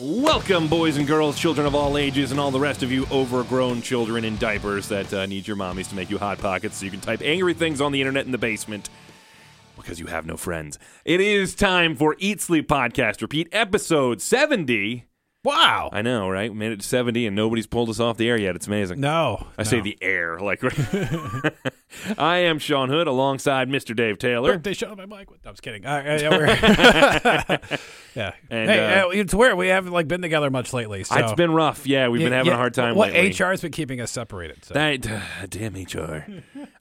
Welcome, boys and girls, children of all ages, and all the rest of you overgrown children in diapers that uh, need your mommies to make you hot pockets so you can type angry things on the internet in the basement because you have no friends. It is time for Eat Sleep Podcast Repeat, episode 70. Wow. I know, right? We made it to 70 and nobody's pulled us off the air yet. It's amazing. No. I say the air. Like, I am Sean Hood alongside Mr. Dave Taylor. Birthday on my mic. No, I was kidding. Uh, yeah, we're- yeah. And, hey, uh, uh, it's weird. We haven't like been together much lately. So It's been rough. Yeah, we've been Yeah, having a hard time What lately. HR has been keeping us separated. So. That, damn HR.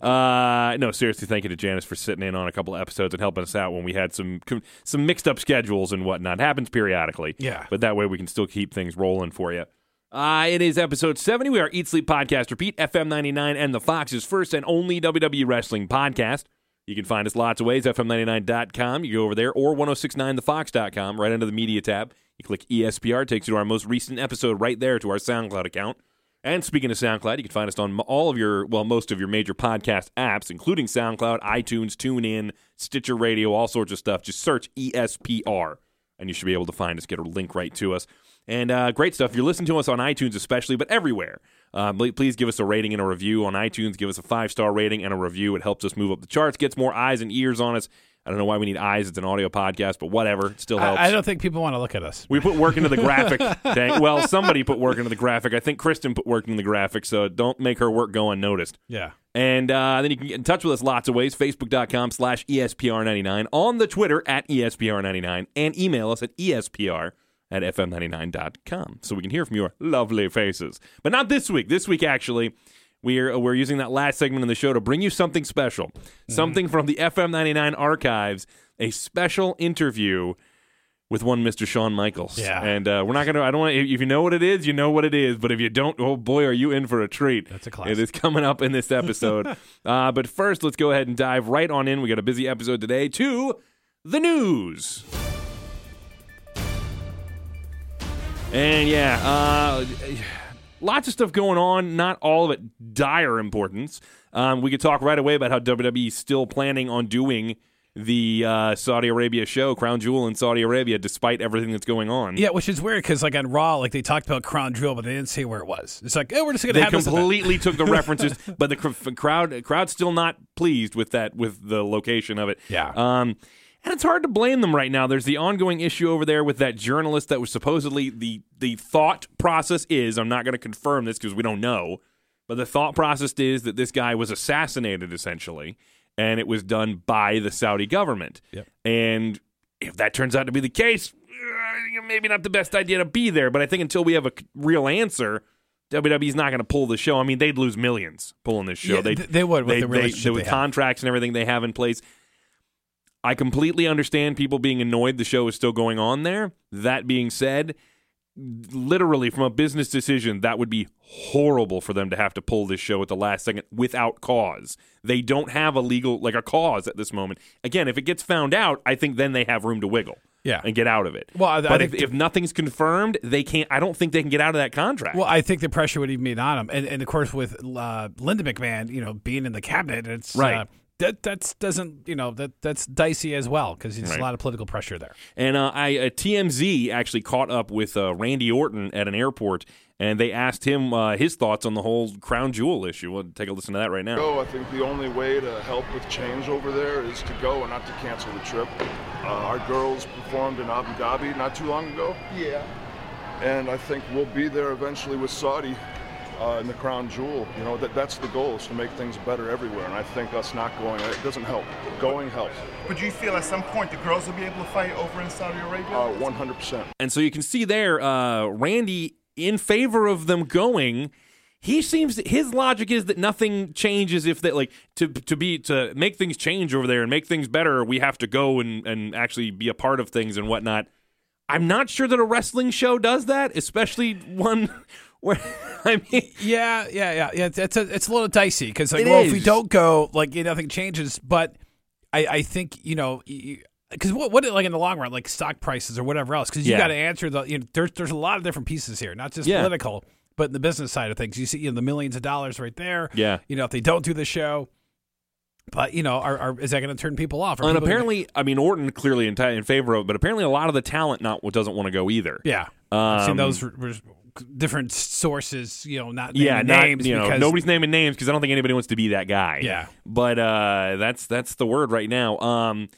uh, no, seriously, thank you to Janice for sitting in on a couple of episodes and helping us out when we had some some mixed up schedules and whatnot. Happens periodically. Yeah. But that way we can still keep things rolling for you. Uh, it is episode 70. We are Eat Sleep Podcast Repeat, FM 99, and the Fox's first and only WWE Wrestling podcast. You can find us lots of ways, FM99.com. You go over there, or 1069thefox.com, right under the media tab. You click ESPR, takes you to our most recent episode right there to our SoundCloud account. And speaking of SoundCloud, you can find us on all of your, well, most of your major podcast apps, including SoundCloud, iTunes, TuneIn, Stitcher Radio, all sorts of stuff. Just search ESPR, and you should be able to find us, get a link right to us. And uh, great stuff. If you're listening to us on iTunes, especially, but everywhere, uh, please give us a rating and a review on iTunes. Give us a five star rating and a review. It helps us move up the charts, gets more eyes and ears on us. I don't know why we need eyes. It's an audio podcast, but whatever. It still helps. I, I don't think people want to look at us. We put work into the graphic. Dang. Well, somebody put work into the graphic. I think Kristen put work into the graphic, so don't make her work go unnoticed. Yeah. And uh, then you can get in touch with us lots of ways. Facebook.com slash E ESPR99. On the Twitter at E ESPR99. And email us at ESPR at FM99.com. So we can hear from your lovely faces. But not this week. This week, actually, we're, we're using that last segment of the show to bring you something special. Something from the FM99 archives. A special interview with one Mr. Shawn Michaels. Yeah. And uh, we're not going to, I don't want to, if you know what it is, you know what it is. But if you don't, oh boy, are you in for a treat. That's a classic. It is coming up in this episode. uh, but first, let's go ahead and dive right on in. We got a busy episode today to the news. And yeah, uh, lots of stuff going on. Not all of it dire importance. Um, we could talk right away about how WWE is still planning on doing the uh, Saudi Arabia show, Crown Jewel in Saudi Arabia, despite everything that's going on. Yeah, which is weird because like on Raw, like they talked about Crown Jewel, but they didn't say where it was. It's like, oh, we're just gonna they have this completely took the references, but the cr- crowd crowd's still not pleased with that with the location of it. Yeah. Um, and it's hard to blame them right now. There's the ongoing issue over there with that journalist that was supposedly the the thought process is. I'm not going to confirm this because we don't know, but the thought process is that this guy was assassinated essentially, and it was done by the Saudi government. Yep. And if that turns out to be the case, uh, maybe not the best idea to be there. But I think until we have a real answer, WWE's not going to pull the show. I mean, they'd lose millions pulling this show. Yeah, they they would with they, the they- with they have. contracts and everything they have in place. I completely understand people being annoyed the show is still going on there. That being said, literally from a business decision, that would be horrible for them to have to pull this show at the last second without cause. They don't have a legal like a cause at this moment. Again, if it gets found out, I think then they have room to wiggle. Yeah. And get out of it. Well, I- I but think if, the- if nothing's confirmed, they can't. I don't think they can get out of that contract. Well, I think the pressure would even be on them, and, and of course with uh, Linda McMahon, you know, being in the cabinet, it's Right. Uh, that that's doesn't you know that that's dicey as well because there's Right. a lot of political pressure there. And uh, I uh, TMZ actually caught up with uh, Randy Orton at an airport, and they asked him uh, his thoughts on the whole crown jewel issue. We'll take a listen to that right now. Go. I think the only way to help with change over there is to go and not to cancel the trip. Uh, our girls performed in Abu Dhabi not too long ago. Yeah. And I think we'll be there eventually with Saudi uh, in the crown jewel. You know, that, that's the goal is to make things better everywhere. And I think us not going, it doesn't help. Going helps. But do you feel at some point the girls will be able to fight over in Saudi Arabia? Uh, 100%. And so you can see there, uh, Randy in favor of them going. He seems his logic is that nothing changes if they like to to be to make things change over there and make things better. We have to go and and actually be a part of things and whatnot. I'm not sure that a wrestling show does that, especially one where I mean Yeah, yeah, yeah, yeah. It's a it's a little dicey because like, well, if we don't go, like you know, nothing changes. But I I think you know. because what, what like in the long run, like stock prices or whatever else, because you Yeah. got to answer the. You know, there's there's a lot of different pieces here, not just Yeah. political, but in the business side of things. You see, you know, the millions of dollars right there. Yeah. You know, if they don't do the show, but you know, are, are is that going to turn people off? Are and people gonna- apparently, I mean, Orton clearly in, in favor of, it, but apparently a lot of the talent not doesn't want to go either. yeah, I've seen Um, those r- r- different sources, you know, not yeah, naming not, names you know, because nobody's naming names because I don't think anybody wants to be that guy. Yeah. but uh, that's that's the word right now. Um,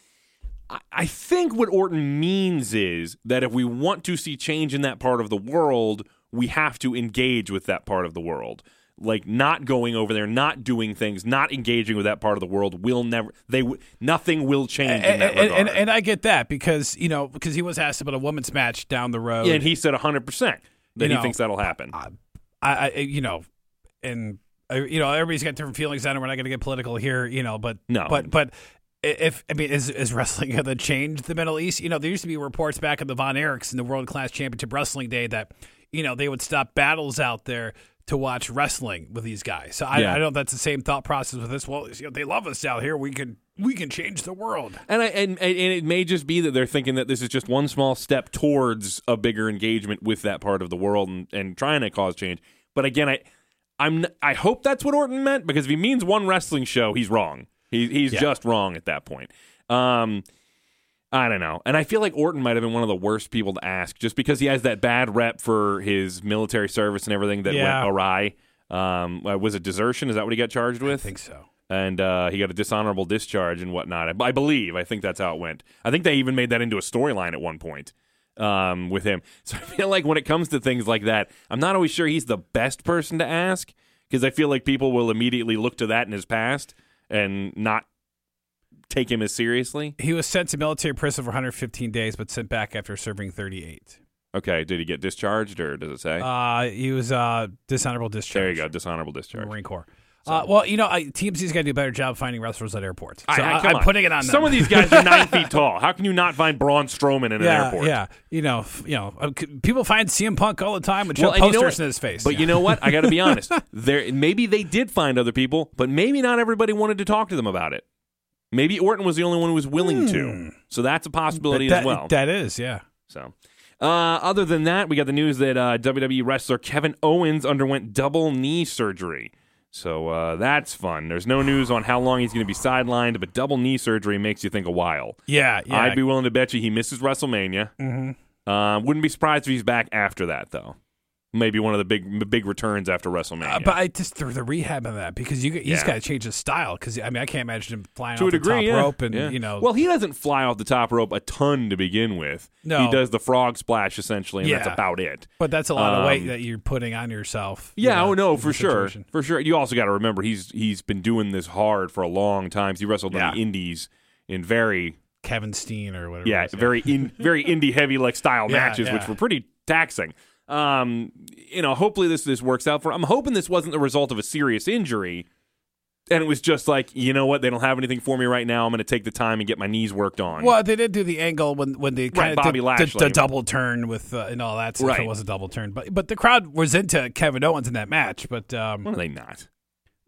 I, I think what Orton means is that if we want to see change in that part of the world, we have to engage with that part of the world. Like not going over there, not doing things, not engaging with that part of the world will never. They w- nothing will change in and, that and, and, and I get that because you know because he was asked about a women's match down the road. yeah, and he said hundred percent that You he know, thinks that'll happen. I, I you know, and you know everybody's got different feelings on it. We're not going to get political here, you know, but No. but but if I mean, is is wrestling going to change the Middle East? You know, there used to be reports back in the Von Erichs in the World Class Championship Wrestling Day that you know they would stop battles out there to watch wrestling with these guys. So I, Yeah. I don't know that's the same thought process with this. Well, you know, they love us out here. We can we can change the world. And I and, and it may just be that they're thinking that this is just one small step towards a bigger engagement with that part of the world and, and trying to cause change. But again, I I'm I hope that's what Orton meant because if he means one wrestling show, he's wrong. He, he's Yeah. just wrong at that point. Um, I don't know, and I feel like Orton might have been one of the worst people to ask, just because he has that bad rep for his military service and everything that Yeah. went awry. Um, uh, was it desertion? Is that what he got charged with? I think so. And uh, he got a dishonorable discharge and whatnot. I, I believe. I think that's how it went. I think they even made that into a storyline at one point um, with him. So I feel like when it comes to things like that, I'm not always sure he's the best person to ask because I feel like people will immediately look to that in his past and not take him as seriously. He was sent to military prison for 115 days, but sent back after serving 38. Okay, did he get discharged or does it say? Uh, he was uh, dishonorable discharge. there you go, dishonorable discharge. Marine Corps. Uh, well, you know, I, TMZ's got to do a better job finding wrestlers at airports. So I- I- I, come am on. putting it on Some them. of these guys are nine feet tall. How can you not find Braun Strowman in an airport? yeah. You know, f- you know, uh, c- people find CM Punk all the time with Well, and you know posters in his face. But you know what? I got to be honest. There, maybe they did find other people, but maybe not everybody wanted to talk to them about it. Maybe Orton was the only one who was willing to. So that's a possibility Hmm. that, as well. that is, yeah. so, uh, other than that, we got the news that uh, WWE wrestler Kevin Owens underwent double knee surgery. So uh, that's fun. There's no news on how long he's going to be sidelined, but double knee surgery makes you think a while. Yeah, yeah. I'd be willing to bet you he misses WrestleMania. Mhm. Uh, wouldn't be surprised if he's back after that, though. Maybe one of the big big returns after WrestleMania. Uh, but I just through the rehab of that because you, he's Yeah. got to change his style because I mean I can't imagine him flying to off a degree, the top yeah. rope and yeah. you know Well, he doesn't fly off the top rope a ton to begin with. No. he does the frog splash essentially, and that's about it. but that's a lot of weight um, that you're putting on yourself. you Yeah, know, oh no, for sure, for sure. You also got to remember he's he's been doing this hard for a long time. He wrestled in the Indies in very Kevin Steen or whatever. yeah very in very indie heavy like style Yeah, matches, which were pretty taxing. Um, you know, hopefully this this works out for. I'm hoping this wasn't the result of a serious injury, and it was just like you know what they don't have anything for me right now. I'm going to take the time and get my knees worked on. Well, they did do the angle when when they kind of Bobby did, Lashley. the, double turn with uh, and all that stuff. Right. It was a double turn, but but the crowd was into Kevin Owens in that match. But um, are they not?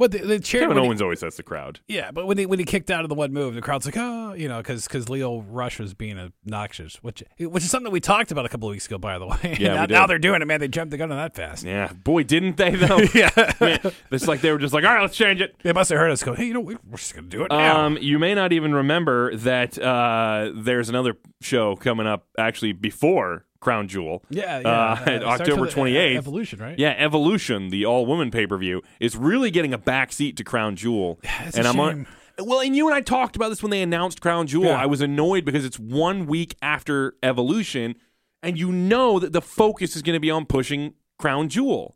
What the, the cheer Kevin when he- Owens always has the crowd. yeah, but when he when he kicked out of the one move, the crowd's like, oh, you know, because because Lio Rush was being obnoxious, which which is something that we talked about a couple of weeks ago, by the way. Yeah, now, now they're doing it, man. They jumped the gun on that fast. Yeah, boy, didn't they though? Yeah. Man, it's like they were just like, all right, let's change it. They must have heard us go, hey, you know, we- we're just gonna do it now. Um, you may not even remember that uh, there's another show coming up actually before Crown Jewel. yeah, yeah. uh, October uh, 28th. Evolution, right? Yeah, Evolution, the all woman pay per view, is really getting a backseat to Crown Jewel. and I'm on. Well, and you and I talked about this when they announced Crown Jewel. Yeah. I was annoyed because it's one week after Evolution, and you know that the focus is going to be on pushing Crown Jewel.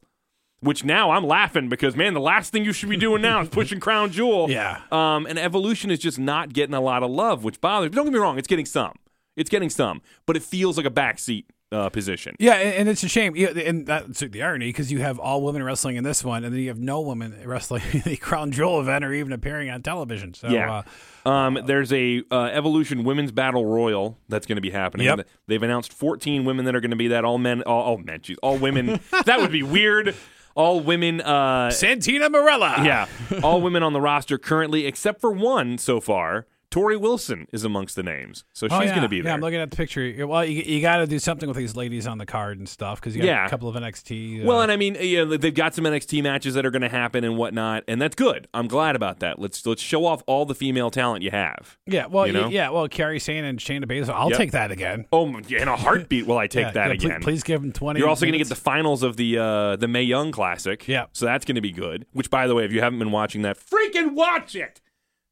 Which now I'm laughing because man, the last thing you should be doing now is pushing Crown Jewel. Yeah. Um, and Evolution is just not getting a lot of love, which bothers. Don't get me wrong, it's getting some. It's getting some, but it feels like a backseat uh, position. Yeah, and, and it's a shame. Yeah, and that's the irony because you have all women wrestling in this one, and then you have no women wrestling in the Crown Jewel event or even appearing on television. So, Yeah. uh, Um, there's a uh, Evolution Women's Battle Royal that's going to be happening. Yep. They've announced 14 women that are going to be that. All men, all, all men, geez, all women. that would be weird. All women. Uh, Santina Marella. yeah, all women on the roster currently, except for one so far. Torrie Wilson is amongst the names, so she's Oh, yeah. going to be there. Yeah, I'm looking at the picture. Well, you, you got to do something with these ladies on the card and stuff because you got Yeah. a couple of NXT. Uh, Well, and I mean, you know, they've got some NXT matches that are going to happen and whatnot, and that's good. I'm glad about that. Let's let's show off all the female talent you have. yeah, well, you know? yeah, well, Kairi Sane and Shayna Baszler. I'll Yep. take that again. Oh, in a heartbeat will I take Yeah, that again. Please, give them 20. You're also going to get the finals of the uh, the Mae Young Classic. Yeah. So that's going to be good. Which, by the way, if you haven't been watching that, freaking watch it.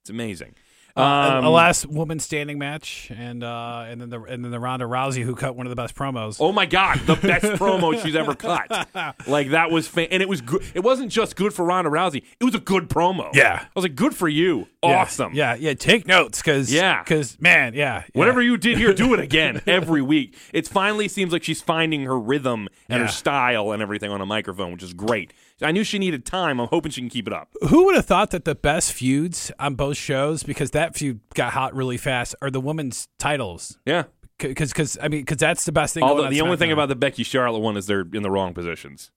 It's amazing. Uh, a- Um, a last woman standing match, and uh, and then the and then the Ronda Rousey who cut one of the best promos. Oh my God, the best promo she's ever cut. Like that was, fa- and it was good. It wasn't just good for Ronda Rousey; it was a good promo. Yeah. I was like, good for you, Yeah, awesome. Yeah, yeah. Take notes, because Yeah. because man, yeah, yeah. Whatever you did here, do it again every week. It finally seems like she's finding her rhythm and Yeah. her style and everything on a microphone, which is great. I knew she needed time. I'm hoping she can keep it up. Who would have thought that the best feuds on both shows, because that feud got hot really fast, are the women's titles? Yeah. Because because I mean because that's the best thing. Although on the only thing about the Becky Charlotte one is they're in the wrong positions.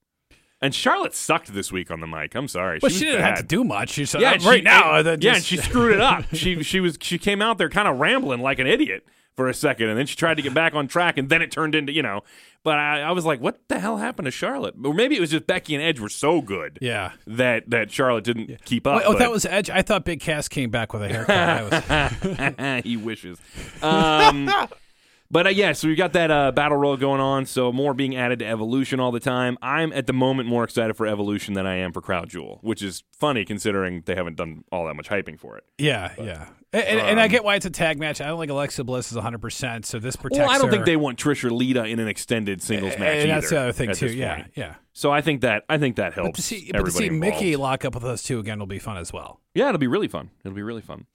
And Charlotte sucked this week on the mic. I'm sorry. well, she, she didn't have to do much. She said, Yeah, uh, and she- right now. uh, yeah, and she screwed it up. she she was she came out there kind of rambling like an idiot for a second, and then she tried to get back on track, and then it turned into you know. But I, I was like, what the hell happened to Charlotte? Or maybe it was just Becky and Edge were so good yeah. that that Charlotte didn't keep up. oh, but- that was Edge. I thought Big Cass came back with a haircut. I was, he wishes. Um, but uh, yeah, so we got that uh, battle royal going on. So more being added to Evolution all the time. I'm at the moment more excited for Evolution than I am for Crown Jewel, which is funny considering they haven't done all that much hyping for it. yeah, yeah. And, and, and um, I get why it's a tag match. I don't think Alexa Bliss is 100. percent So this protects. Well, I don't her. think they want Trish or Lita in an extended singles And match. that's either the other thing too. Yeah, point. yeah. So I think that I think that helps. But to see, but to see Mickie lock up with us two again will be fun as well. Yeah, it'll be really fun. It'll be really fun.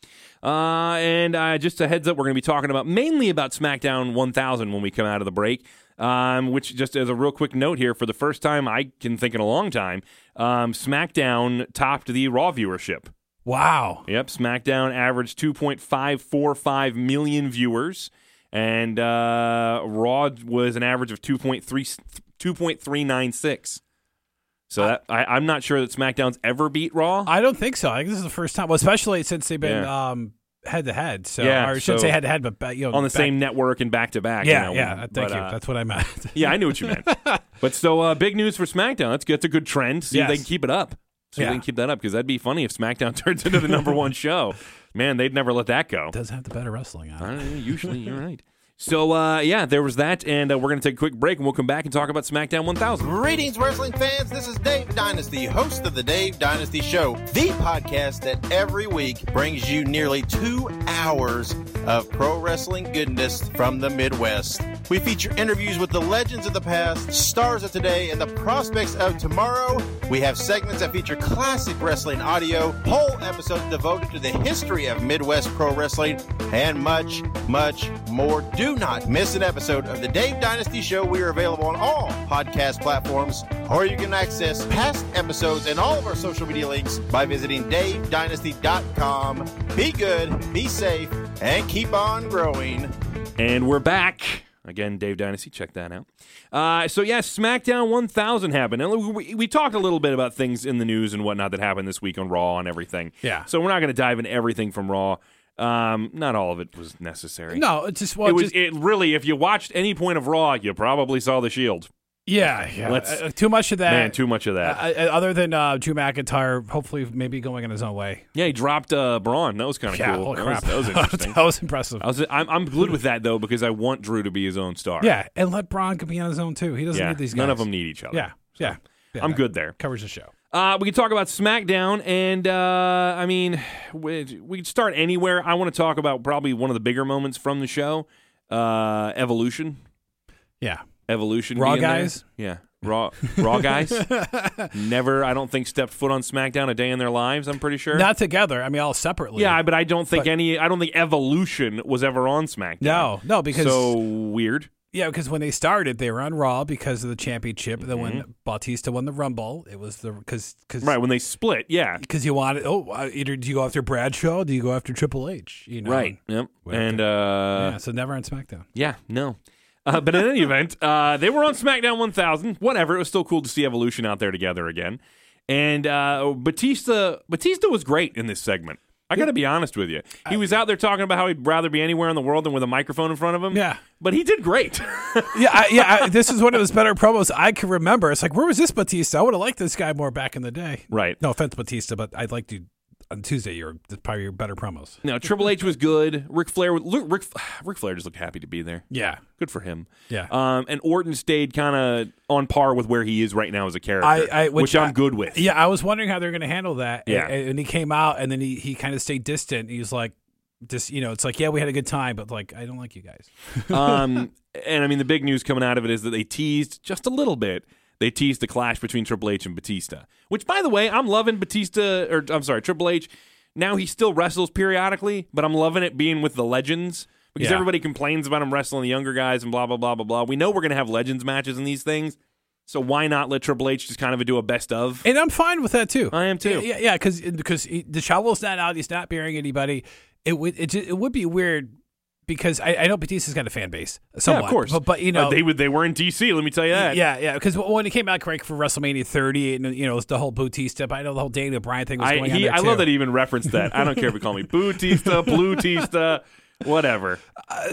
Uh, and uh, just a heads up, we're going to be talking about mainly about SmackDown 1000 when we come out of the break. Um, which just as a real quick note here, for the first time I can think in a long time, um, SmackDown topped the Raw viewership. Wow. Yep, SmackDown averaged 2.545 million viewers, and uh, Raw was an average of 2.3 2.396. So that, I, I'm not sure that SmackDown's ever beat Raw. I don't think so. I think this is the first time, well, especially since they've been Yeah. um, head to head. So, Yeah, or I shouldn't so- say head to head, but you know, on the back- same network and back to back. Yeah, you know, yeah. Thank but, you. uh, That's what I meant. yeah, I knew what you meant. but so uh, big news for SmackDown. That's. That's a good trend. See if they can keep it up. See if Yeah. they can keep that up because that'd be funny if SmackDown turns into the number one show. Man, they'd never let that go. does have the better wrestling on. I it. don't know, usually, you're right. So uh, yeah, there was that, and uh, we're gonna take a quick break, and we'll come back and talk about SmackDown 1000. Greetings, wrestling fans. This is Dave Dynasty, host of the Dave Dynasty Show, the podcast that every week brings you nearly two hours of pro wrestling goodness from the Midwest. We feature interviews with the legends of the past, stars of today, and the prospects of tomorrow. We have segments that feature classic wrestling audio, whole episodes devoted to the history of Midwest pro wrestling, and much, much more. Do not miss an episode of the Dave Dynasty Show. We are available on all podcast platforms, or you can access past episodes and all of our social media links by visiting davedynasty.com. Be good, be safe, and keep on growing. And we're back. Again, Dave Dynasty, check that out. Uh, so, yeah, SmackDown 1000 happened. And we, we talked a little bit about things in the news and whatnot that happened this week on Raw and everything. Yeah. So, we're not going to dive into everything from Raw. Um, not all of it was necessary. No, it's just well, it was just, it really. If you watched any point of Raw, you probably saw the Shield. yeah, yeah. Let's- Uh, too much of that. Man, too much of that. Uh, uh, other than uh, Drew McIntyre, hopefully maybe going in his own way. yeah, he dropped uh, Braun. That was kind of Yeah, cool. holy that, crap. Was, that was interesting. that was impressive. I was, I'm, I'm good with that though because I want Drew to be his own star. yeah, and let Braun be on his own too. He doesn't yeah. need these guys. None of them need each other. Yeah, yeah. yeah I'm good there. Covers the show. Uh, we can talk about SmackDown, and uh, I mean, we, we can start anywhere. I want to talk about probably one of the bigger moments from the show, uh, Evolution. Yeah. Evolution. Raw being there. guys? Yeah. Raw, raw guys. Never, I don't think stepped foot on SmackDown a day in their lives. I'm pretty sure. Not together. I mean, all separately. yeah, but I don't think But- any. I don't think Evolution was ever on SmackDown. No, no, because so weird. Yeah, because when they started, they were on Raw because of the championship. Then when Batista won the Rumble, it was the because because Mm-hmm. Right when they split, yeah, because you wanted oh uh, either do you go after Bradshaw, do you go after Triple H? You know, right, yep, Well, and uh, yeah, so never on SmackDown. Yeah, no. Uh, but in any event, uh, they were on SmackDown 1000. Whatever. It was still cool to see Evolution out there together again. And uh, Batista, Batista was great in this segment. I got to be honest with you. He was out there talking about how he'd rather be anywhere in the world than with a microphone in front of him. Yeah. But he did great. yeah, I, yeah. I, this is one of his better promos I can remember. It's like, where was this Batista? I would have liked this guy more back in the day. right. No offense, Batista, but I'd like to on Tuesday. You're probably your better promos. No, Triple H was good. Ric Flair, Ric, Ric, Ric Flair just looked happy to be there. Yeah, Good for him. yeah. Um, and Orton stayed kind of on par with where he is right now as a character, I- I- which, which I'm I- good with. Yeah, I was wondering how they're going to handle that. Yeah. and, and he came out, and then he, he kind of stayed distant. He was like, "Just you know, it's like, yeah, we had a good time, but like, I don't like you guys." um, and I mean, the big news coming out of it is that they teased just a little bit. They teased the clash between Triple H and Batista, which, by the way, I'm loving Batista, or I'm sorry, Triple H. Now he still wrestles periodically, but I'm loving it being with the legends because Yeah. everybody complains about him wrestling the younger guys and blah blah blah blah blah. We know we're gonna have legends matches in these things, so why not let Triple H just kind of do a best of? And I'm fine with that too. I am too. Yeah, yeah, because because the shovel's not out. He's not burying anybody. It would it, it would be weird because I, I know Batista's got a fan base. Somewhat, yeah, of course. But, but you know, Uh, they would they were in DC. Let me tell you that. yeah, yeah. Because when he came out, correct for WrestleMania 30, and you know, it was the whole Batista. I know the whole Daniel Bryan thing was I going on he, there I too. love that he even referenced that. I don't care if you call me Bootista, Bluetista, whatever.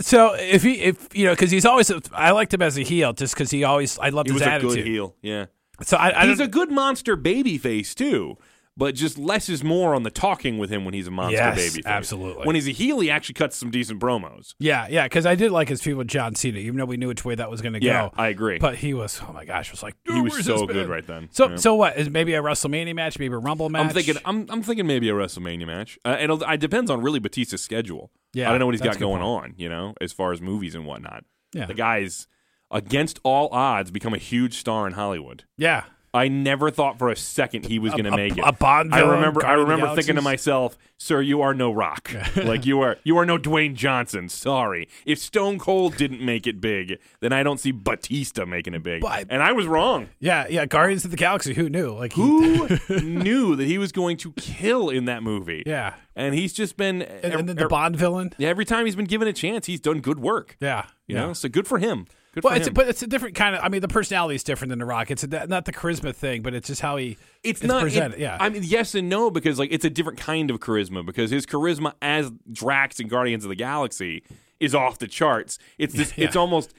So if he if you know because he's always I liked him as a heel just because he always I loved He his was attitude. a good heel. Yeah. So I, I he's a good monster baby face too, but just less is more on the talking with him when he's a monster Yes, baby face. absolutely. When he's a heel, he actually cuts some decent promos. yeah yeah because I did like his feud with John Cena even though we knew which way that was going to Yeah, go. I agree. But he was oh my gosh was like he was so good man?" right then. So Yeah. so what is maybe a WrestleMania match maybe a Rumble match? I'm thinking I'm I'm thinking maybe a WrestleMania match. Uh, it'll it depends on really Batista's schedule. Yeah, I don't know what he's got going point. on. You know, as far as movies and whatnot. Yeah. The guy's against all odds become a huge star in Hollywood. yeah I never thought for a second he was going to make it. a Bond I villain, remember. I remember thinking to myself, "Sir, you are no Rock. like you are. You are no Dwayne Johnson. Sorry. If Stone Cold didn't make it big, then I don't see Batista making it big. But- and I was wrong. yeah yeah Guardians of the Galaxy who knew like he- Who knew that he was going to kill in that movie? yeah And he's just been. and, and then the Bond villain yeah, every time he's been given a chance, he's done good work. yeah You yeah. know, so good for him. Good Well, it's but it's a different kind of. I mean, the personality is different than the Rock. It's a, not the charisma thing, but it's just how he. it's, not presented. it- yeah, I mean, yes and no because like it's a different kind of charisma because his charisma as Drax in Guardians of the Galaxy is off the charts. It's this. Yeah. It's almost.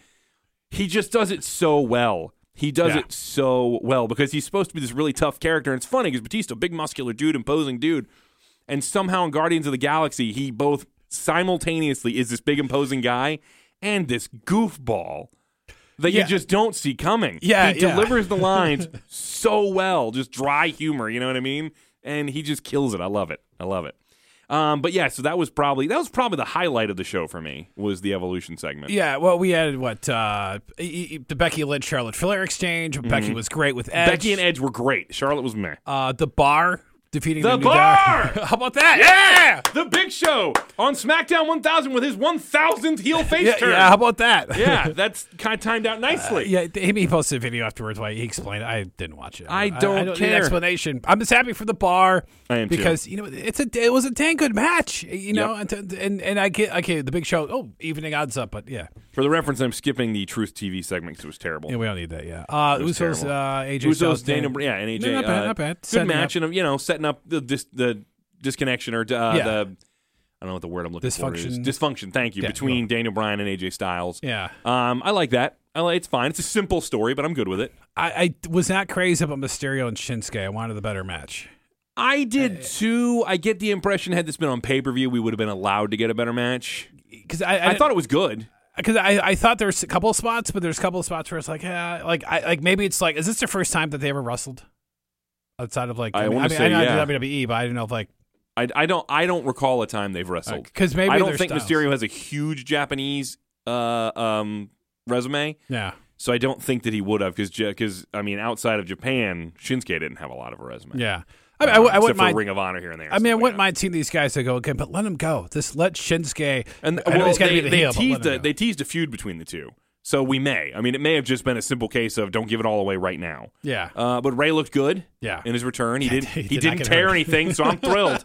He just does it so well. He does Yeah. it so well because he's supposed to be this really tough character. And it's funny because Batista, big muscular dude, imposing dude, and somehow in Guardians of the Galaxy, he both simultaneously is this big imposing guy and this goofball that Yeah. you just don't see coming. Yeah, he yeah. delivers the lines so well, just dry humor. You know what I mean? And he just kills it. I love it. I love it. Um, but yeah, so that was probably that was probably the highlight of the show for me was the evolution segment. yeah. Well, we had what uh, the Becky Lynch Charlotte Flair exchange. Becky was great with Edge. Mm-hmm. Becky and Edge were great. Charlotte was meh. uh, the Bar defeating The New Bar! How about that? Yeah, the Big Show on SmackDown 1000 with his 1000th heel face Yeah, turn. yeah, how about that? yeah, that's kind of timed out nicely. Yeah, he posted a video afterwards. Why he explained. it. I didn't watch it. I don't I, don't need care. an explanation. I'm just happy for the bar. I am too. because you know it's a it was a dang good match. You know, and, and and I get okay the big show. Oh, evening odds up, but yeah, For the reference, I'm skipping the Truth TV segment because it was terrible. yeah, we don't need that. Yeah, uh, was Usos, terrible. uh, AJ Usos, Styles, Daniel, Dan- yeah, and AJ. No, not bad, uh, not bad. Good match, and you know, setting up the dis, the disconnection or uh, Yeah. the I don't know what the word I'm looking for is. Dysfunction. Dysfunction. Thank you Yeah, between Daniel Bryan and AJ Styles. Yeah, Um, I like that. I like, it's fine. It's a simple story, but I'm good with it. I, I was not crazy about Mysterio and Shinsuke. I wanted the better match. I did too. I get the impression had this been on pay per view, we would have been allowed to get a better match. Because I, I, I thought it was good. because I, I thought there's a couple of spots, but there's a couple of spots where it's like, yeah, like I like maybe it's like, is this their first time that they ever wrestled outside of like? I mean, wanna I mean, say, I know yeah. WWE, but I don't know if like I, I don't I don't recall a time they've wrestled. because maybe I don't think styles. Mysterio has a huge Japanese uh, um, resume. Yeah, So I don't think that he would have because because I mean outside of Japan, Shinsuke didn't have a lot of a resume. yeah. I, mean, I, w- I except wouldn't for mind. Ring of Honor here and there. I mean, I wouldn't that. mind seeing these guys to go again, but let them go. Just let Shinsuke. And I well, he's gotta they, be the they heel, teased a, they teased a feud between the two. So we may. I mean, it may have just been a simple case of don't give it all away right now. Yeah, Uh, but Ray looked good. Yeah. In his return, he Yeah, didn't. he He, did not didn't tear hurt. anything, so I'm thrilled.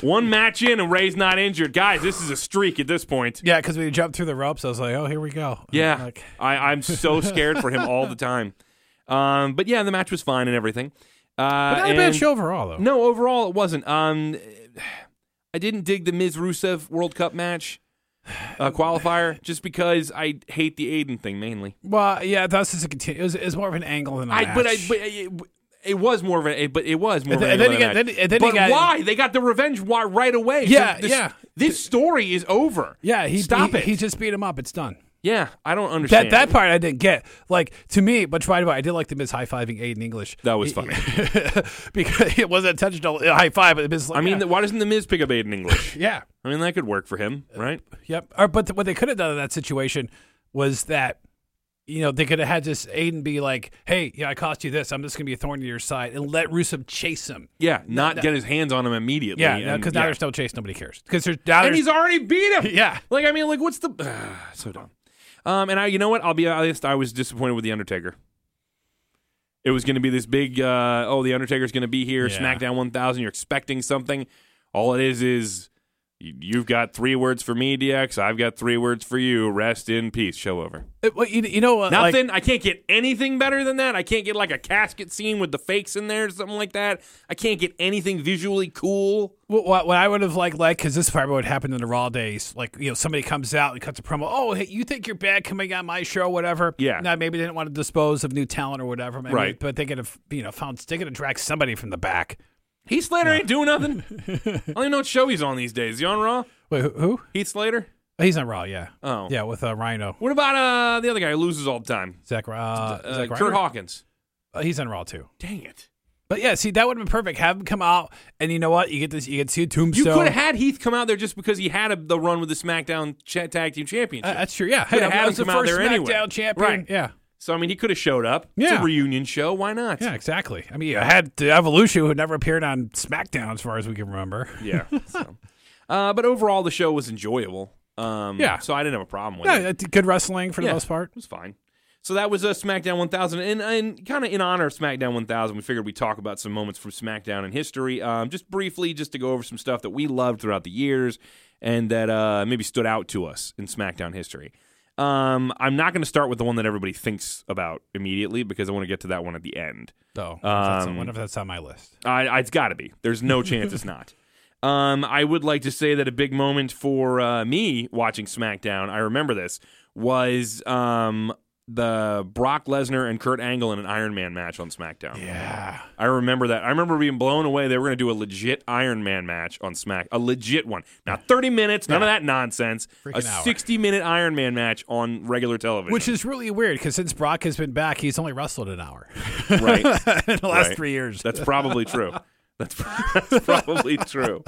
One match in, and Ray's not injured. Guys, this is a streak at this point. yeah. Because we jumped through the ropes, I was like, oh, here we go. Yeah, Like, I, I'm so scared for him all the time. Um, but yeah, the match was fine and everything. Uh, but not a bad show overall, though. No, overall it wasn't. Um, I didn't dig the Miz Rusev World Cup match uh, qualifier just because I hate the Aiden thing mainly. Well, yeah, that's just a continu- it was, it was more of an angle than a I match. but I but it, it was more of a but it was more And of then- an and then angle you than then- and then but got- why they got the revenge wa- right away? Yeah, this, yeah. This story is over. yeah, he stop he, it. He just beat him up. It's done. Yeah, I don't understand That that part I didn't get. Like to me, but right about I did like the Miz high fiving Aiden English. That was funny. because it wasn't intentional uh, high five, but the Miz. Like, I mean, yeah. why doesn't the Miz pick up Aiden English? yeah, I mean, that could work for him, uh, right? yep. Or, but what they could have done in that situation was that. You know, they could have had this Aiden be like, "Hey, yeah, I cost you this. I'm just going to be a thorn in your side," and let Rusev chase him. Yeah, not get his hands on him immediately. Yeah, because now yeah. there's no chase. Nobody cares. Because there's now and there's, he's already beat him. Yeah. like I mean, like what's the so dumb. Um, and I, you know what? I'll be honest. I was disappointed with the Undertaker. It was going to be this big. Uh, oh, the Undertaker's going to be here. Yeah. SmackDown 1000. You're expecting something. All it is is you've got three words for me, DX. I've got three words for you. Rest in peace. Show over. It- well, you, you know what? like- Nothing. I can't get anything better than that. I can't get like a casket scene with the fakes in there or something like that. I can't get anything visually cool. What, what, what I would have liked, like, because this is probably what happened in the Raw days. Like, you know, somebody comes out and cuts a promo. Oh, hey, you think you're bad coming on my show, whatever? Yeah. Now maybe they didn't want to dispose of new talent or whatever. Maybe, Right. But they could have, you know, found they could have dragged somebody from the back. Heath Slater ain't doing nothing. I don't even know what show he's on these days. He on Raw? Wait, who? who? Heath Slater? Oh, he's on Raw. Yeah. Oh. Yeah, with uh, Rhino, What about uh the other guy who loses all the time? Zack. Uh, Uh, Zack Curt Ryder? Hawkins. Uh, he's on Raw too. Dang it. But yeah, see, that would have been perfect. Have him come out, and you know what? You get this. You get to see You Tombstone. You could have had Heath come out there just because he had a, the run with the SmackDown Ch- Tag Team Championship. Uh, that's true. Yeah. Could Hey, have that had was him the come out first there anyway. SmackDown champion. Right. Yeah. So I mean, he could have showed up. It's Yeah. a reunion show. Why not? Yeah, exactly. I mean, I had the Evolution who never appeared on SmackDown as far as we can remember. Yeah. so. uh, but overall, the show was enjoyable. Um, Yeah. So I didn't have a problem with Yeah, it. it's good wrestling for the Yeah. most part. It was fine. So that was a SmackDown 1000, and, and kind of in honor of SmackDown 1000, we figured we'd talk about some moments from SmackDown in history, um, just briefly, just to go over some stuff that we loved throughout the years and that uh, maybe stood out to us in SmackDown history. Um, I'm not going to start with the one that everybody thinks about immediately because I want to get to that one at the end. I Um, wonder if that's on my list. I, I, it's got to be. There's no chance it's not. Um, I would like to say that a big moment for uh, me watching SmackDown, I remember this, was um, the Brock Lesnar and Kurt Angle in an Iron Man match on SmackDown. Yeah. I remember that. I remember being blown away. They were going to do a legit Iron Man match on Smack, a legit one. Now, 30 minutes, none of that nonsense. a hour. 60 minute Iron Man match on regular television. Which is really weird because since Brock has been back, he's only wrestled an hour right. in the last Right. three years. That's probably true. That's, that's probably true.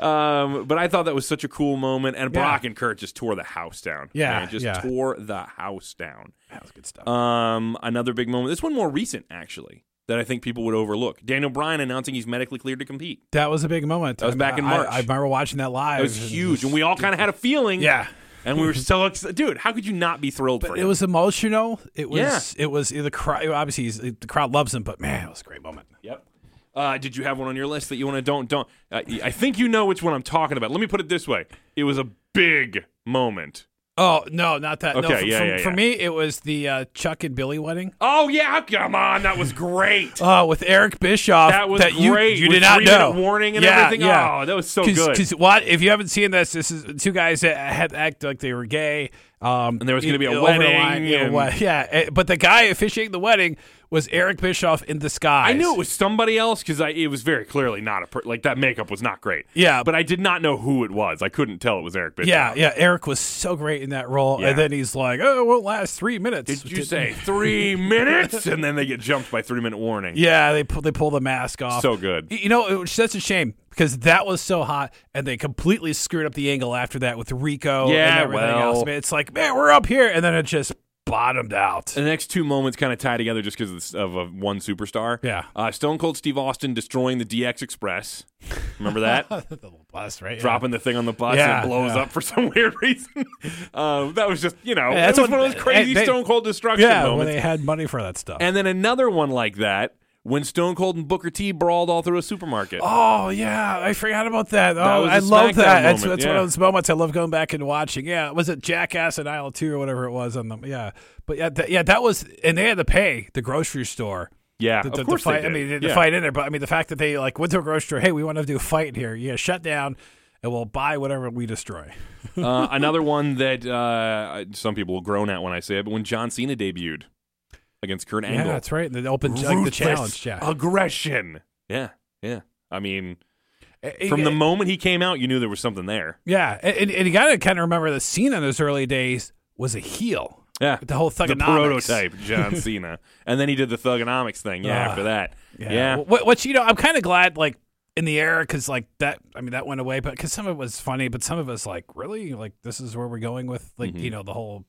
Um, but I thought that was such a cool moment, and Yeah. Brock and Kurt just tore the house down. Yeah, Man, just yeah. tore the house down. That was good stuff. Um, another big moment. This one more recent, actually, that I think people would overlook. Daniel Bryan announcing he's medically cleared to compete. that was a big moment. That was back in March. I, remember watching that live. It was huge, and we all kind of had a feeling. yeah. and we were so excited. Dude, how could you not be thrilled for But him? it was emotional. It was. Yeah. It was the crowd. Obviously, the crowd loves him, but man, it was a great moment. Yep. Uh, did you have one on your list that you want to don't don't? Uh, I think you know which one I'm talking about. Let me put it this way: it was a big moment. Oh no, not that. no, Okay, for, yeah, for, yeah, for me, it was the uh, Chuck and Billy wedding. Oh yeah, come on, that was great. Oh, with Eric Bischoff. That was you, great, You, with did not know. warning and yeah, everything. Yeah. Oh, that was so Cause, good. 'cause what if you haven't seen this? This is two guys that had act like they were gay. Um, And there was gonna be a wedding line, you know, and- yeah, eh, but the guy officiating the wedding was Eric Bischoff in disguise. I knew it was somebody else because it was very clearly not a per- like that makeup was not great. Yeah. but I did not know who it was. I couldn't tell it was Eric Bischoff. Yeah, yeah. Eric was so great in that role, Yeah. and then he's like, "Oh, it won't last three minutes." Did you say three minutes? And then they get jumped by three minute warning. Yeah, they pull they pull the mask off. So good. You know, it such a shame because that was so hot, and they completely screwed up the angle after that with Rico Yeah, and everything well. else. Man, it's like, man, we're up here, and then it just bottomed out. The next two moments kind of tie together just because of, of one superstar. Yeah. Uh, Stone Cold Steve Austin destroying the DX Express. Remember that? the little bus, right? Yeah. Dropping the thing on the bus Yeah, and it blows yeah. up for some weird reason. um, that was just, you know, Yeah, that that's one of those crazy they- Stone Cold destruction Yeah, when moments. they had money for that stuff. and then another one like that when Stone Cold and Booker T brawled all through a supermarket. Oh yeah, I forgot about that. Oh, was a I love that. That's, that's one yeah. of those moments I love going back and watching. Yeah, was it Jackass and Aisle Two or whatever it was on them? Yeah, but yeah, that, yeah, that was, and they had to pay the grocery store. yeah, the, of course the fight. I mean, the Yeah. fight in there, but I mean, the fact that they like went to a grocery store. Hey, we want to do a fight in here. Yeah, shut down. and we'll buy whatever we destroy. uh, another one that uh, some people will groan at when I say it, but when John Cena debuted against Kurt Angle, Yeah, that's right. The open like the challenge. Yeah. aggression. Yeah, yeah. I mean, Eh, from eh, the moment he came out, you knew there was something there. Yeah, and, and you got to kind of remember that Cena in those early days was a heel. Yeah, The whole the prototype John Cena, and then he did the Thuganomics thing. Yeah, Ah, after that, yeah. Wh- Which you know, I'm kind of glad like in the air because like that. I mean, that went away, but because some of it was funny, but some of us like really like this is where we're going with like Mm-hmm. you know the whole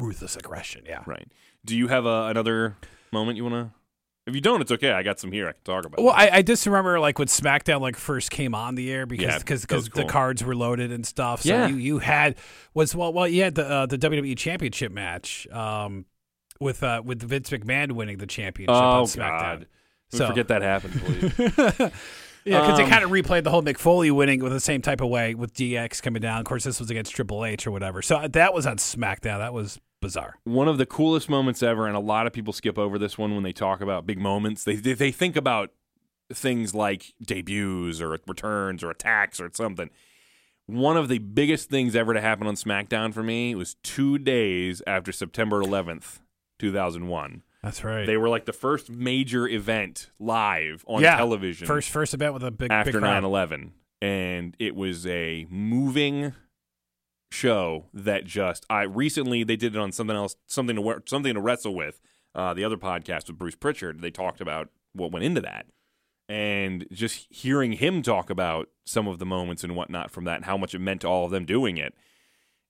ruthless aggression. Yeah. Right. Do you have a, another moment you want to? If you don't, it's okay. I got some here I can talk about. Well, I, I just remember like when SmackDown like first came on the air because because that was the cards were loaded and stuff. So Yeah. you, you had was well well you had the uh, the WWE Championship match um with uh with Vince McMahon winning the championship oh on SmackDown. God, So- forget that happened, please. Yeah, because Um, they kind of replayed the whole Mick Foley winning with the same type of way with DX coming down. Of course, this was against Triple H or whatever. So uh, that was on SmackDown. That was bizarre. one of the coolest moments ever, and a lot of people skip over this one when they talk about big moments. They they, they think about things like debuts or returns or attacks or something. One of the biggest things ever to happen on SmackDown for me was two days after September 11th, 2001. That's right. They were like the first major event live on yeah, television First first event with a big after big 9/11 and it was a moving show that just I recently they did it on something else something to something to wrestle with uh, the other podcast with Bruce Prichard. They talked about what went into that. And just hearing him talk about some of the moments and whatnot from that and how much it meant to all of them doing it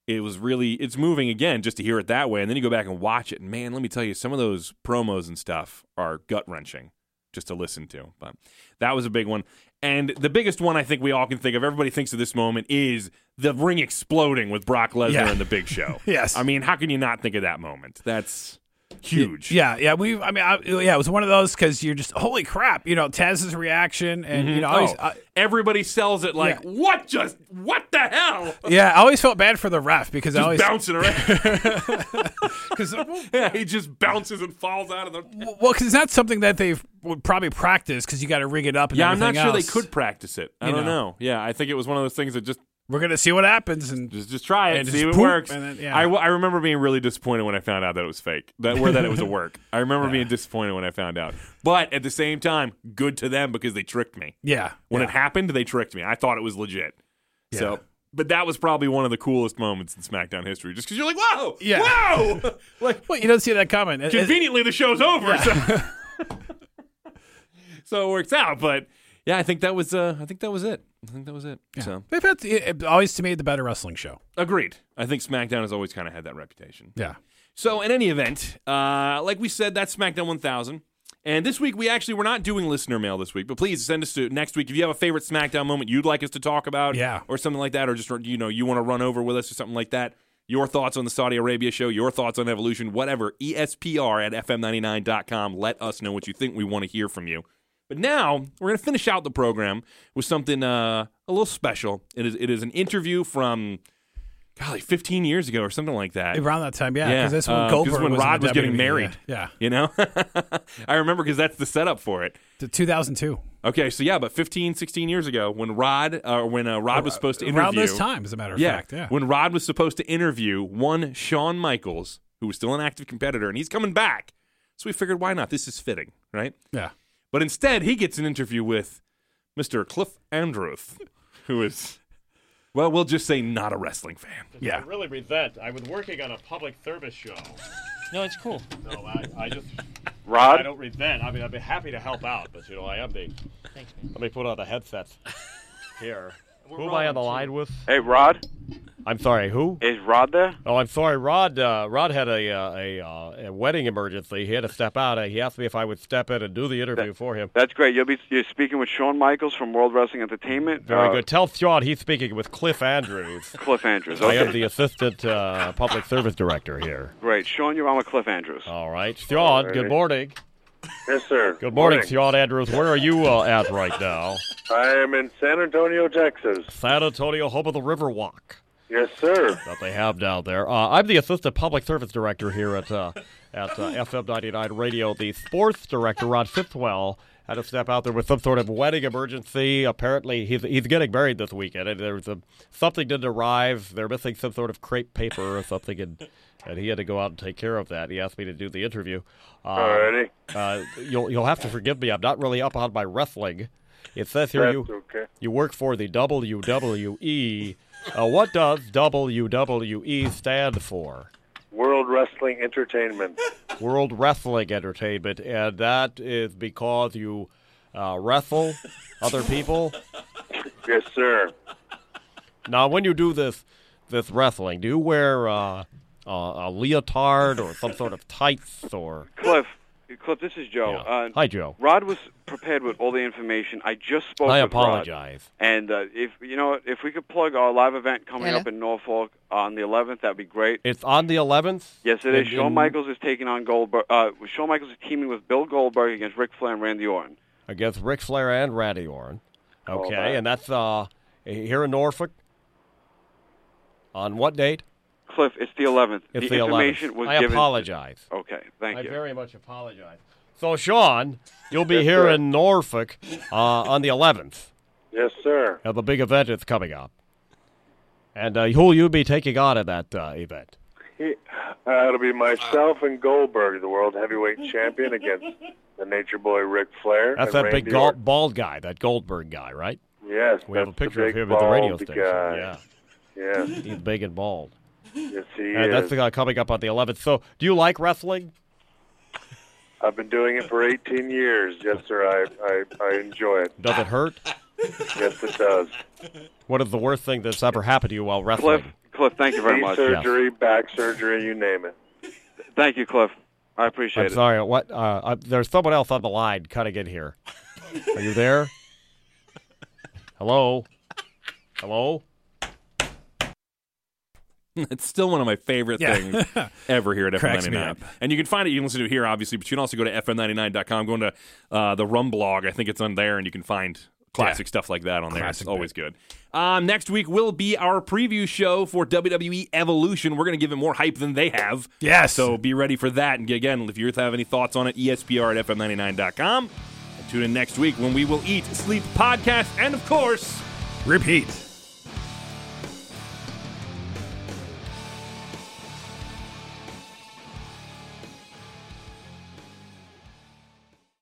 it was really it's moving again just to hear it that way. And then you go back and watch it. And man let me tell you some of those promos and stuff are gut wrenching just to listen to. But that was a big one and the biggest one i think we all can think of everybody thinks of this moment is the ring exploding with brock lesnar Yeah. and the big show Yes. i mean how can you not think of that moment that's huge Yeah, yeah. We, I mean, I, yeah, it was one of those because you're just holy crap. You know, Taz's reaction, and you mm-hmm. know, always, Oh, I, everybody sells it like Yeah. what just what the hell yeah, I always felt bad for the ref because I always bouncing around because uh, yeah he just bounces and falls out of the well, because it's not something that they would probably practice because you got to rig it up. And Yeah, I'm not sure they could practice it. I You don't know. know. Yeah, I think it was one of those things that just We're gonna see what happens, and just, just try it, And see if it poop, works. and then- yeah. I, I remember being really disappointed when I found out that it was fake, that or that it was a work. I remember being disappointed when I found out. But at the same time, good to them because they tricked me. yeah, When yeah. it happened, they tricked me. I thought it was legit. Yeah. So, but that was probably one of the coolest moments in SmackDown history, just because you're like, whoa, Yeah. whoa, like well, you don't see that it- conveniently the show's over. So. so it works out. But yeah, I think that was uh, I think that was it. I think that was it. So They've had it, it always to me the better wrestling show. agreed. I think SmackDown has always kind of had that reputation. Yeah. So in any event, uh, like we said, that's SmackDown 1000. And this week we actually we're not doing listener mail this week, but please send us to next week if you have a favorite SmackDown moment you'd like us to talk about, Yeah. or something like that, or just you know you want to run over with us or something like that. Your thoughts on the Saudi Arabia show, your thoughts on Evolution, whatever. ESPR at fm99.com. Let us know what you think. We want to hear from you. But now we're going to finish out the program with something uh, a little special. It is it is an interview from, golly, 15 years ago or something like that. Around that time, yeah, Yeah, because that's when uh, Goldberg when was Rod the was getting married. Yeah, You know, I remember because that's the setup for it. yeah. To 2002. Okay, so yeah, but 15, 16 years ago, when Rod, uh, when uh, Rod was supposed to interview, Around this time, as a matter of yeah, fact. Yeah. when Rod was supposed to interview one Shawn Michaels, who was still an active competitor, and he's coming back, so we figured why not? This is fitting, right? yeah. But instead, he gets an interview with Mr. Cliff Andrews, who is, well, we'll just say not a wrestling fan. Yeah. I really resent. I was working on a public service show. No, it's cool. No, I, I just. Rod. I Rod, don't resent. I mean, I'd be happy to help out, but you know, I am the. Thanks, man. Let me put on the headsets here. We're Who am I on the rolling, line with? Hey, Rod, I'm sorry. Who? is Rod there? Oh, I'm sorry. Rod. Uh, Rod had a uh, a, uh, a wedding emergency. He had to step out. Uh, He asked me if I would step in and do the interview for him. That's great. You'll be you're speaking with Shawn Michaels from World Wrestling Entertainment. Very Uh, good. Tell Sean he's speaking with Cliff Andrews. Cliff Andrews. I am the assistant uh, public service director here. great. Sean, you're on with Cliff Andrews. All right, Sean. Good morning. Yes, sir. Good morning, Sean Andrews. Where are you uh, at right now? I am in San Antonio, Texas. San Antonio, home of the Riverwalk. Yes, sir. that they have down there. Uh, I'm the assistant public service director here at uh, at uh, FM 99 Radio. The sports director, Rod Fitzwell, had to step out there with some sort of wedding emergency. Apparently, he's he's getting married this weekend, and there's a something didn't arrive. They're missing some sort of crepe paper or something, and and he had to go out and take care of that. He asked me to do the interview. Uh, Alrighty. Uh, you'll you'll have to forgive me. I'm not really up on my wrestling. It says here That's you okay. you work for the WWE. Uh, what does WWE stand for? World Wrestling Entertainment. World Wrestling Entertainment, and that is because you uh, wrestle other people. Yes, sir. Now, when you do this this wrestling, do you wear uh, uh, a leotard or some sort of tights or? Cliff, Cliff, this is Joe. Yeah. Uh, Hi, Joe. Rod was prepared with all the information. I just spoke. I with Rod. apologize. And uh, if you know, if we could plug our live event coming Hello. up in Norfolk on the 11th, that'd be great. It's on the 11th. Yes, it is. And- Shawn and- Michaels is taking on Goldberg. Uh, Shawn Michaels is teaming with Bill Goldberg against Ric Flair and Randy Orton. against Ric Flair and Randy Orton. Okay, that. and that's uh, here in Norfolk. On what date? Cliff, it's the 11th. It's the, the, information 11th. was I given. apologize. Okay, thank I you. I very much apologize. So, Shawn, you'll be here sir. in Norfolk uh, on the 11th. Yes, sir. Uh, the big event is coming up. And uh, who will you be taking on at that uh, event? He, uh, it'll be myself and Goldberg, the world heavyweight champion, against the Nature Boy Ric Flair. That's that big Randy gal- Orton. bald guy, that Goldberg guy, right? Yes, We have a picture of him at the radio station. Guy. Yeah, Yes, he's big and bald. Yes, he And is. that's uh, coming up on the 11th. So, do you like wrestling? I've been doing it for 18 years. Yes, sir. I, I, I enjoy it. Does it hurt? Yes, it does. What is the worst thing that's ever happened to you while wrestling? Cliff, Cliff, thank you very Knee much. surgery, back surgery, you name it. Thank you, Cliff. I appreciate I'm it. sorry. What? Uh, uh, there's someone else on the line cutting in here. Are you there? Hello. Hello. It's still one of my favorite Yeah. things ever here at FM99. And you can find it. You can listen to it here, obviously, but you can also go to FM99.com. Go into uh, the Rum blog. I think it's on there, and you can find classic Yeah. stuff like that on there. It's always good. Um, next week will be our preview show for WWE Evolution. We're going to give it more hype than they have. Yes. So be ready for that. And again, if you have any thoughts on it, ESPR at FM99.com. And tune in next week when we will eat, sleep, podcast, and of course, Repeat.